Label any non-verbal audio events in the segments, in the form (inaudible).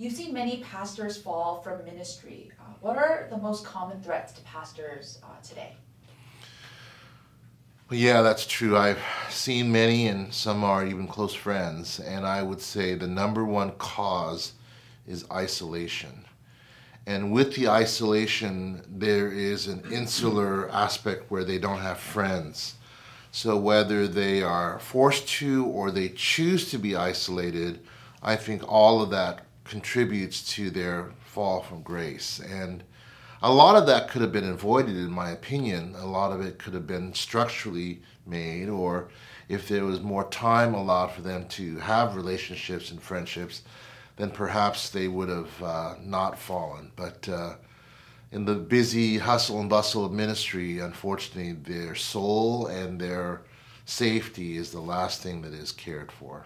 You've seen many pastors fall from ministry. Uh, what are the most common threats to pastors uh, today? Yeah, that's true. I've seen many, and some are even close friends. And I would say the number one cause is isolation. And with the isolation, there is an insular aspect where they don't have friends. So whether they are forced to or they choose to be isolated, I think all of that contributes to their fall from grace. And a lot of that could have been avoided, in my opinion. A lot of it could have been structurally made, or if there was more time allowed for them to have relationships and friendships, then perhaps they would have uh, not fallen. But uh, in the busy hustle and bustle of ministry, unfortunately, their soul and their safety is the last thing that is cared for.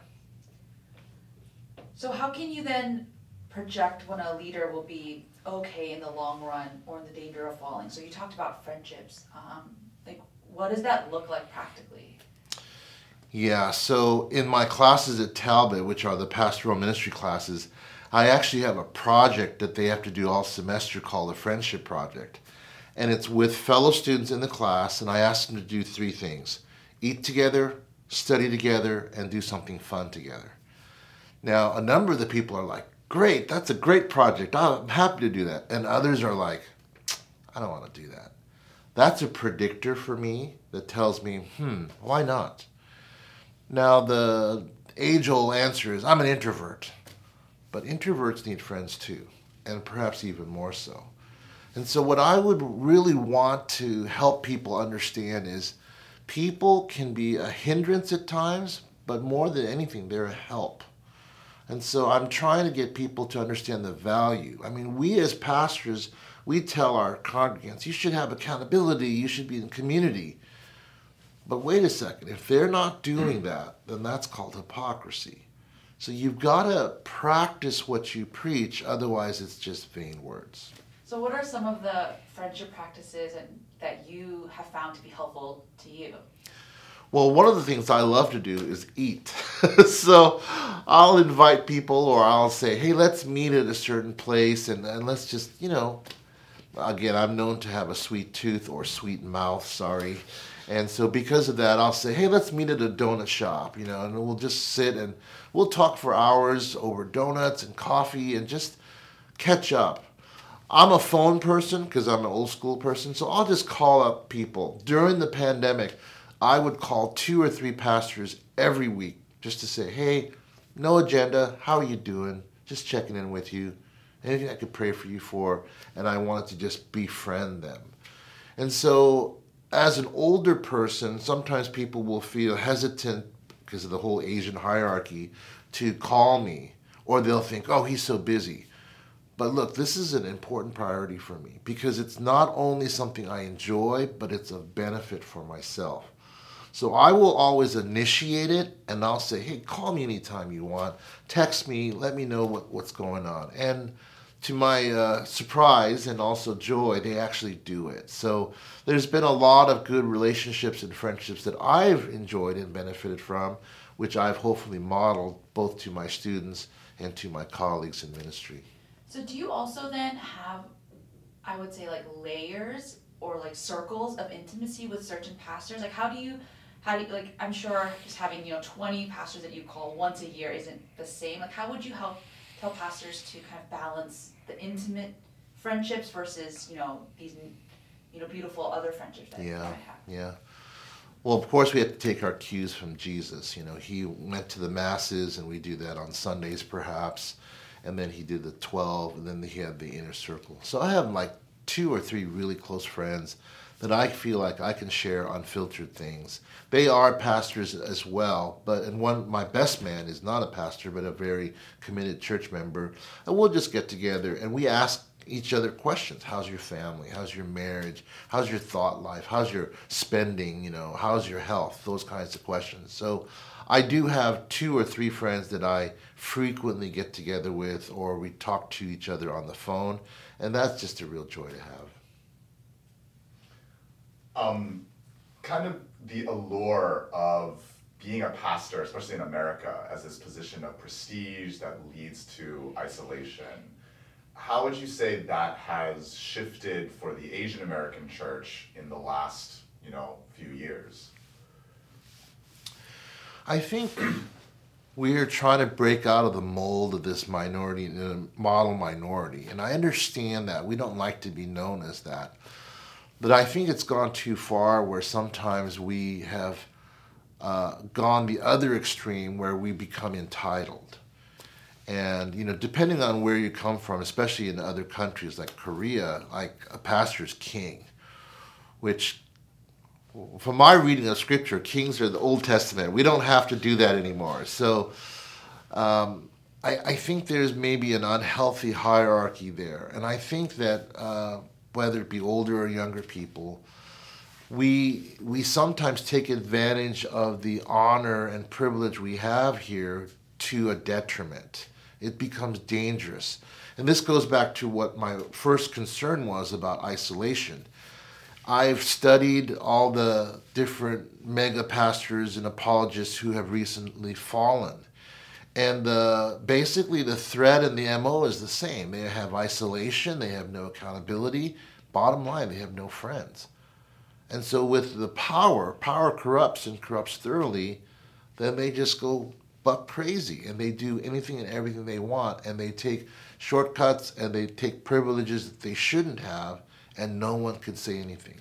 So, how can you then project when a leader will be okay in the long run or in the danger of falling? So you talked about friendships. Um, like, what does that look like practically? Yeah, so in my classes at Talbot, which are the pastoral ministry classes, I actually have a project that they have to do all semester called the Friendship Project. And it's with fellow students in the class, and I ask them to do three things eat together, study together, and do something fun together. Now, a number of the people are like, great, that's a great project. I'm happy to do that. And others are like, I don't want to do that. That's a predictor for me that tells me, hmm, why not? Now, the age old answer is I'm an introvert. But introverts need friends too, and perhaps even more so. And so, what I would really want to help people understand is people can be a hindrance at times, but more than anything, they're a help. And so I'm trying to get people to understand the value. I mean, we as pastors, we tell our congregants, you should have accountability, you should be in community. But wait a second, if they're not doing mm. that, then that's called hypocrisy. So you've got to practice what you preach, otherwise, it's just vain words. So, what are some of the friendship practices and, that you have found to be helpful to you? Well, one of the things I love to do is eat. (laughs) so I'll invite people or I'll say, hey, let's meet at a certain place and, and let's just, you know, again, I'm known to have a sweet tooth or sweet mouth, sorry. And so because of that, I'll say, hey, let's meet at a donut shop, you know, and we'll just sit and we'll talk for hours over donuts and coffee and just catch up. I'm a phone person because I'm an old school person, so I'll just call up people. During the pandemic, I would call two or three pastors every week just to say, hey, no agenda, how are you doing? Just checking in with you. Anything I could pray for you for, and I wanted to just befriend them. And so, as an older person, sometimes people will feel hesitant because of the whole Asian hierarchy to call me, or they'll think, oh, he's so busy. But look, this is an important priority for me because it's not only something I enjoy, but it's a benefit for myself. So I will always initiate it and I'll say, hey, call me anytime you want. Text me, let me know what, what's going on. And to my uh, surprise and also joy, they actually do it. So there's been a lot of good relationships and friendships that I've enjoyed and benefited from, which I've hopefully modeled both to my students and to my colleagues in ministry. So do you also then have, I would say, like layers or like circles of intimacy with certain pastors? Like, how do you how do you like i'm sure just having you know 20 pastors that you call once a year isn't the same. Like how would you help tell pastors to kind of balance the intimate friendships versus you know these you know beautiful other friendships that yeah have? yeah. Well of course we have to take our cues from jesus. You know he went to the masses and we do that on sundays perhaps. And then he did the 12 and then he had the inner circle. So i have like two or three really close friends that I feel like I can share unfiltered things. They are pastors as well, but and one my best man is not a pastor but a very committed church member. And we'll just get together and we ask each other questions. How's your family? How's your marriage? How's your thought life? How's your spending? You know, how's your health? Those kinds of questions. So I do have two or three friends that I frequently get together with or we talk to each other on the phone and that's just a real joy to have um, kind of the allure of being a pastor, especially in America, as this position of prestige that leads to isolation. How would you say that has shifted for the Asian American church in the last, you know, few years? I think (clears throat) we are trying to break out of the mold of this minority, model minority. And I understand that. We don't like to be known as that. But I think it's gone too far where sometimes we have uh, gone the other extreme where we become entitled. And, you know, depending on where you come from, especially in other countries like Korea, like a pastor's king, which from my reading of scripture, kings are the Old Testament. We don't have to do that anymore. So um, I, I, think there's maybe an unhealthy hierarchy there. And I think that uh, whether it be older or younger people, we, we sometimes take advantage of the honor and privilege we have here to a detriment. It becomes dangerous. And this goes back to what my first concern was about isolation I've studied all the different mega pastors and apologists who have recently fallen. And the, basically, the thread and the MO is the same. They have isolation, they have no accountability. Bottom line, they have no friends. And so, with the power, power corrupts and corrupts thoroughly, then they just go buck crazy and they do anything and everything they want and they take shortcuts and they take privileges that they shouldn't have and no one could say anything.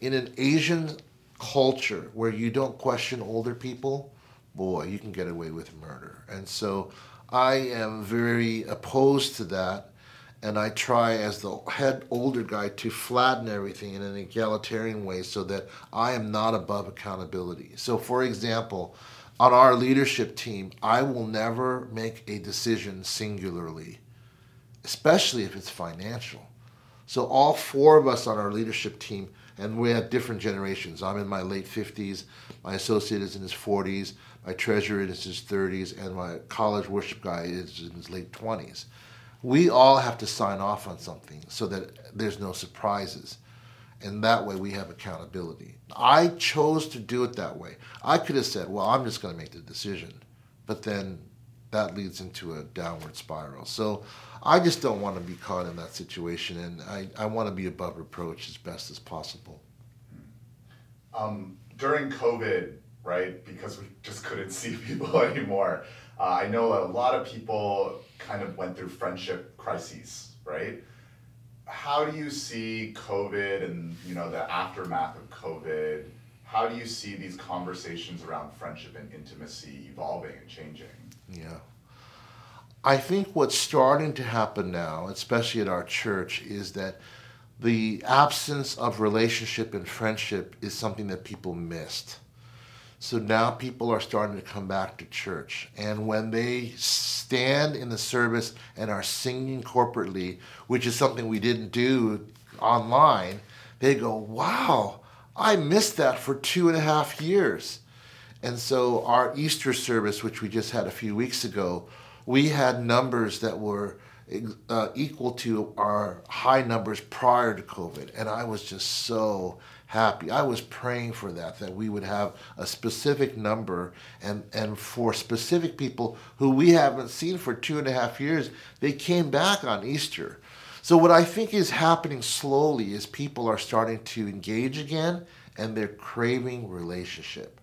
In an Asian culture where you don't question older people, boy, you can get away with murder. And so I am very opposed to that. And I try, as the head older guy, to flatten everything in an egalitarian way so that I am not above accountability. So, for example, on our leadership team, I will never make a decision singularly, especially if it's financial. So all four of us on our leadership team, and we have different generations. I'm in my late 50s, my associate is in his 40s, my treasurer is in his 30s, and my college worship guy is in his late 20s. We all have to sign off on something so that there's no surprises. And that way we have accountability. I chose to do it that way. I could have said, well, I'm just going to make the decision. But then that leads into a downward spiral. So I just don't want to be caught in that situation, and I, I want to be above reproach as best as possible. Um, during COVID, right, because we just couldn't (laughs) see people anymore, uh, I know a lot of people kind of went through friendship crises, right? How do you see COVID and you know the aftermath of COVID? How do you see these conversations around friendship and intimacy evolving and changing? Yeah. I think what's starting to happen now, especially at our church, is that the absence of relationship and friendship is something that people missed. So now people are starting to come back to church. And when they stand in the service and are singing corporately, which is something we didn't do online, they go, wow, I missed that for two and a half years. And so our Easter service, which we just had a few weeks ago, we had numbers that were uh, equal to our high numbers prior to COVID. And I was just so happy. I was praying for that, that we would have a specific number and, and for specific people who we haven't seen for two and a half years, they came back on Easter. So, what I think is happening slowly is people are starting to engage again and they're craving relationship.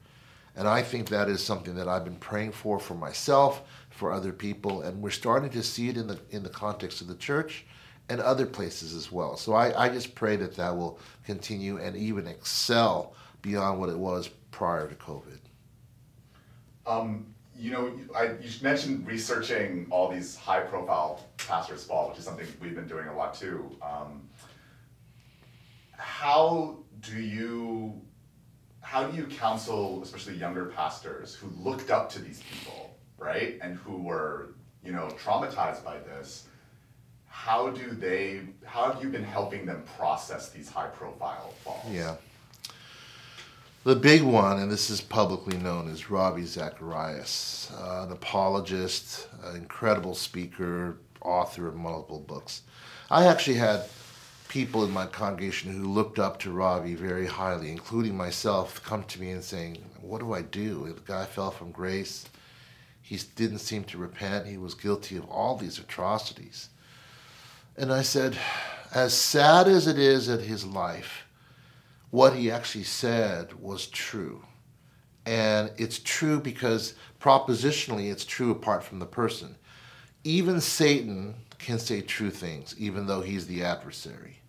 And I think that is something that I've been praying for for myself for other people, and we're starting to see it in the in the context of the church and other places as well. So I, I just pray that that will continue and even excel beyond what it was prior to COVID. Um, you know, I, you mentioned researching all these high-profile pastors' fall, which is something we've been doing a lot too. Um, how do you how do you counsel, especially younger pastors who looked up to these people? Right, and who were, you know, traumatized by this, how do they, how have you been helping them process these high profile falls? Yeah. The big one, and this is publicly known, is Ravi Zacharias, uh, an apologist, an incredible speaker, author of multiple books. I actually had people in my congregation who looked up to Ravi very highly, including myself, come to me and saying, What do I do? The guy fell from grace. He didn't seem to repent. He was guilty of all these atrocities. And I said, As sad as it is at his life, what he actually said was true. And it's true because propositionally it's true apart from the person. Even Satan can say true things, even though he's the adversary.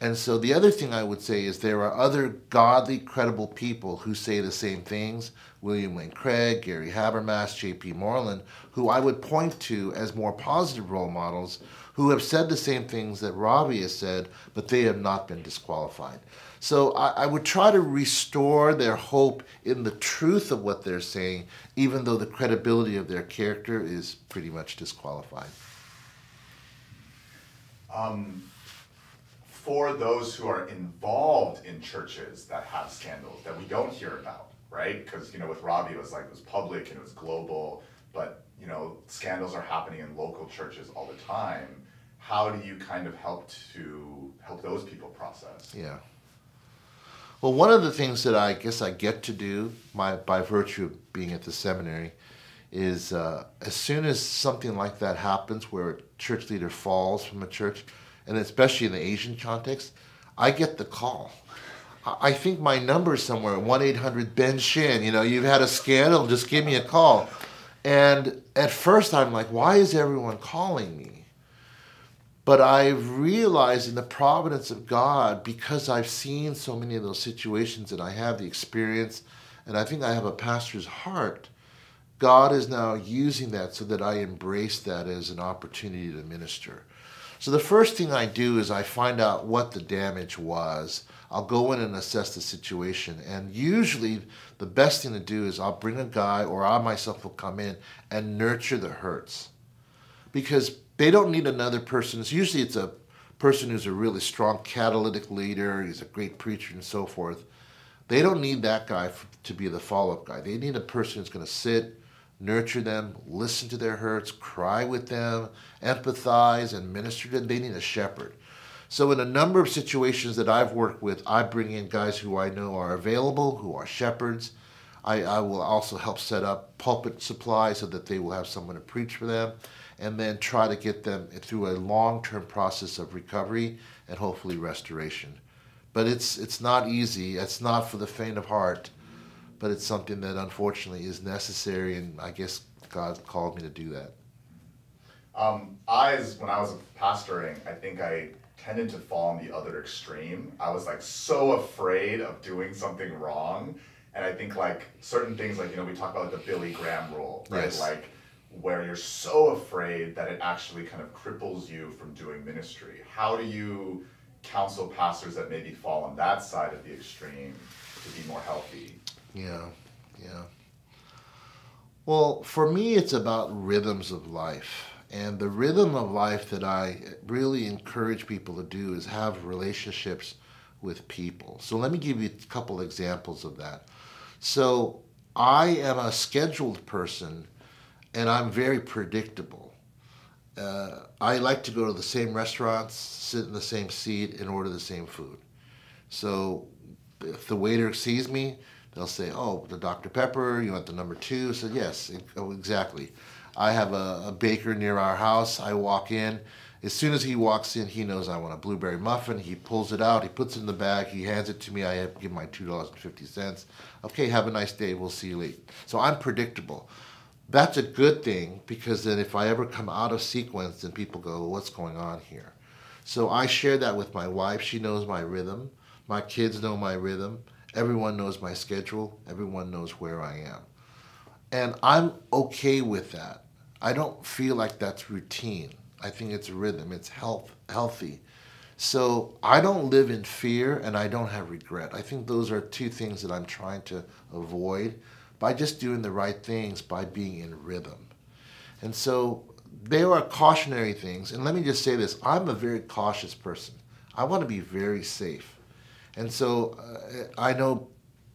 And so the other thing I would say is there are other godly, credible people who say the same things. William Lane Craig, Gary Habermas, J.P. Moreland, who I would point to as more positive role models who have said the same things that Ravi has said, but they have not been disqualified. So I, I, would try to restore their hope in the truth of what they're saying, even though the credibility of their character is pretty much disqualified. Um, for those who are involved in churches that have scandals that we don't hear about, right? Because you know, with Ravi, it was like it was public and it was global, but you know, scandals are happening in local churches all the time. How do you kind of help to help those people process? Yeah. Well, one of the things that I guess I get to do, my, by virtue of being at the seminary, is uh, as soon as something like that happens where a church leader falls from a church, and especially in the Asian context, I get the call. I think my number is somewhere, 1 800 Ben Shin. You know, you've had a scandal, just give me a call. And at first I'm like, why is everyone calling me? But I've realized in the providence of God, because I've seen so many of those situations and I have the experience, and I think I have a pastor's heart, God is now using that so that I embrace that as an opportunity to minister. So the first thing I do is I find out what the damage was. I'll go in and assess the situation. And usually the best thing to do is I'll bring a guy or I myself will come in and nurture the hurts. Because they don't need another person. It's usually it's a person who's a really strong catalytic leader, he's a great preacher and so forth. They don't need that guy to be the follow-up guy. They need a person who's going to sit, nurture them, listen to their hurts, cry with them, empathize, and minister to them. They need a shepherd. So, in a number of situations that I've worked with, I bring in guys who I know are available, who are shepherds. I, I will also help set up pulpit supply so that they will have someone to preach for them and then try to get them through a long-term process of recovery and hopefully restoration. But it's it's not easy. It's not for the faint of heart, but it's something that unfortunately is necessary, and I guess God called me to do that. Um, I, as when I was pastoring, I think I tended to fall on the other extreme. I was like so afraid of doing something wrong, and I think like certain things, like you know, we talk about like the Billy Graham rule, right? Yes. Like where you're so afraid that it actually kind of cripples you from doing ministry. How do you counsel pastors that maybe fall on that side of the extreme to be more healthy? Yeah, yeah. Well, for me, it's about rhythms of life. And the rhythm of life that I really encourage people to do is have relationships with people. So let me give you a couple examples of that. So I am a scheduled person and I'm very predictable. Uh, I like to go to the same restaurants, sit in the same seat, and order the same food. So if the waiter sees me, they'll say, "Oh, the Dr. Pepper, you want the number two? So yes, oh, exactly. I have a, a baker near our house. I walk in. As soon as he walks in, he knows I want a blueberry muffin. He pulls it out. He puts it in the bag. He hands it to me. I give my two dollars and fifty cents. Okay, have a nice day. We'll see you later. So I'm predictable that's a good thing because then if I ever come out of sequence, then people go, well, what's going on here? So I share that with my wife. She knows my rhythm. My kids know my rhythm. Everyone knows my schedule. Everyone knows where I am. And I'm okay with that. I don't feel like that's routine. I think it's rhythm. It's health, healthy. So I don't live in fear and I don't have regret. I think those are two things that I'm trying to avoid by just doing the right things, by being in rhythm. And so there are cautionary things. And let me just say this I'm a very cautious person. I want to be very safe. And so uh, I know,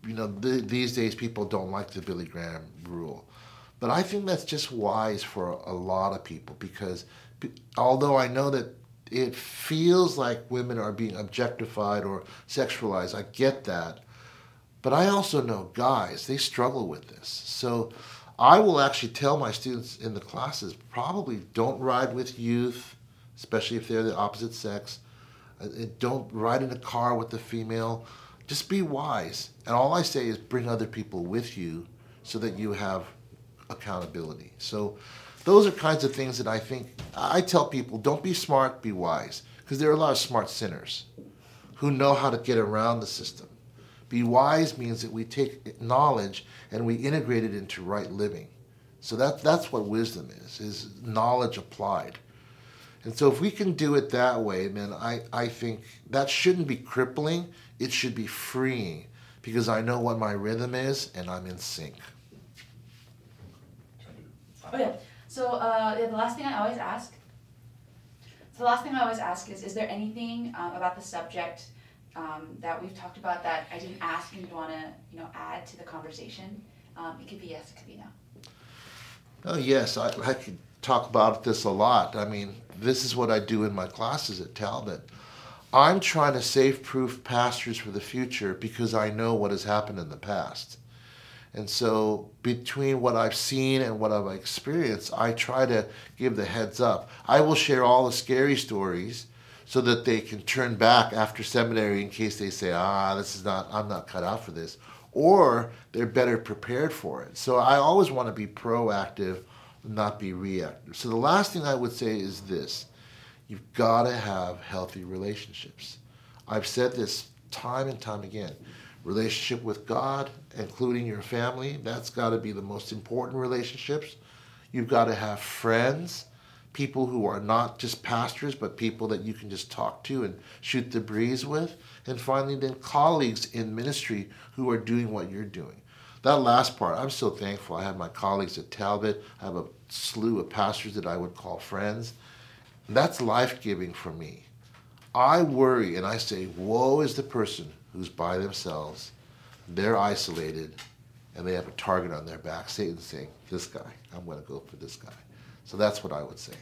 you know, th- these days people don't like the Billy Graham rule. But I think that's just wise for a lot of people because although I know that it feels like women are being objectified or sexualized. I get that. But I also know guys, they struggle with this. So I will actually tell my students in the classes probably don't ride with youth, especially if they're the opposite sex. Uh, don't ride in a car with a female. Just be wise. And all I say is bring other people with you so that you have accountability. So those are kinds of things that I think I tell people don't be smart, be wise. Because there are a lot of smart sinners who know how to get around the system. Be wise means that we take knowledge and we integrate it into right living. So that, that's what wisdom is, is knowledge applied. And so if we can do it that way, man, I, I think that shouldn't be crippling. It should be freeing because I know what my rhythm is and I'm in sync. Oh yeah. So uh, yeah, the last thing I always ask. So the last thing I always ask is, is there anything um, about the subject um, that we've talked about that I didn't ask and you want to, you know, add to the conversation? Um, it could be yes, it could be no. Oh yes, I, I could talk about this a lot. I mean, this is what I do in my classes at Talbot. I'm trying to save-proof pastors for the future because I know what has happened in the past. And so, between what I've seen and what I've experienced, I try to give the heads up. I will share all the scary stories so that they can turn back after seminary in case they say, ah, this is not, I'm not cut out for this. Or they're better prepared for it. So, I always want to be proactive, not be reactive. So, the last thing I would say is this you've got to have healthy relationships. I've said this time and time again relationship with God, including your family. That's got to be the most important relationships. You've got to have friends, people who are not just pastors, but people that you can just talk to and shoot the breeze with. And finally, then colleagues in ministry who are doing what you're doing. That last part, I'm so thankful. I have my colleagues at Talbot. I have a slew of pastors that I would call friends. That's life giving for me. I worry and I say, Woe is the person who's by themselves, they're isolated, and they have a target on their back. Satan's saying, This guy, I'm going to go for this guy. So that's what I would say.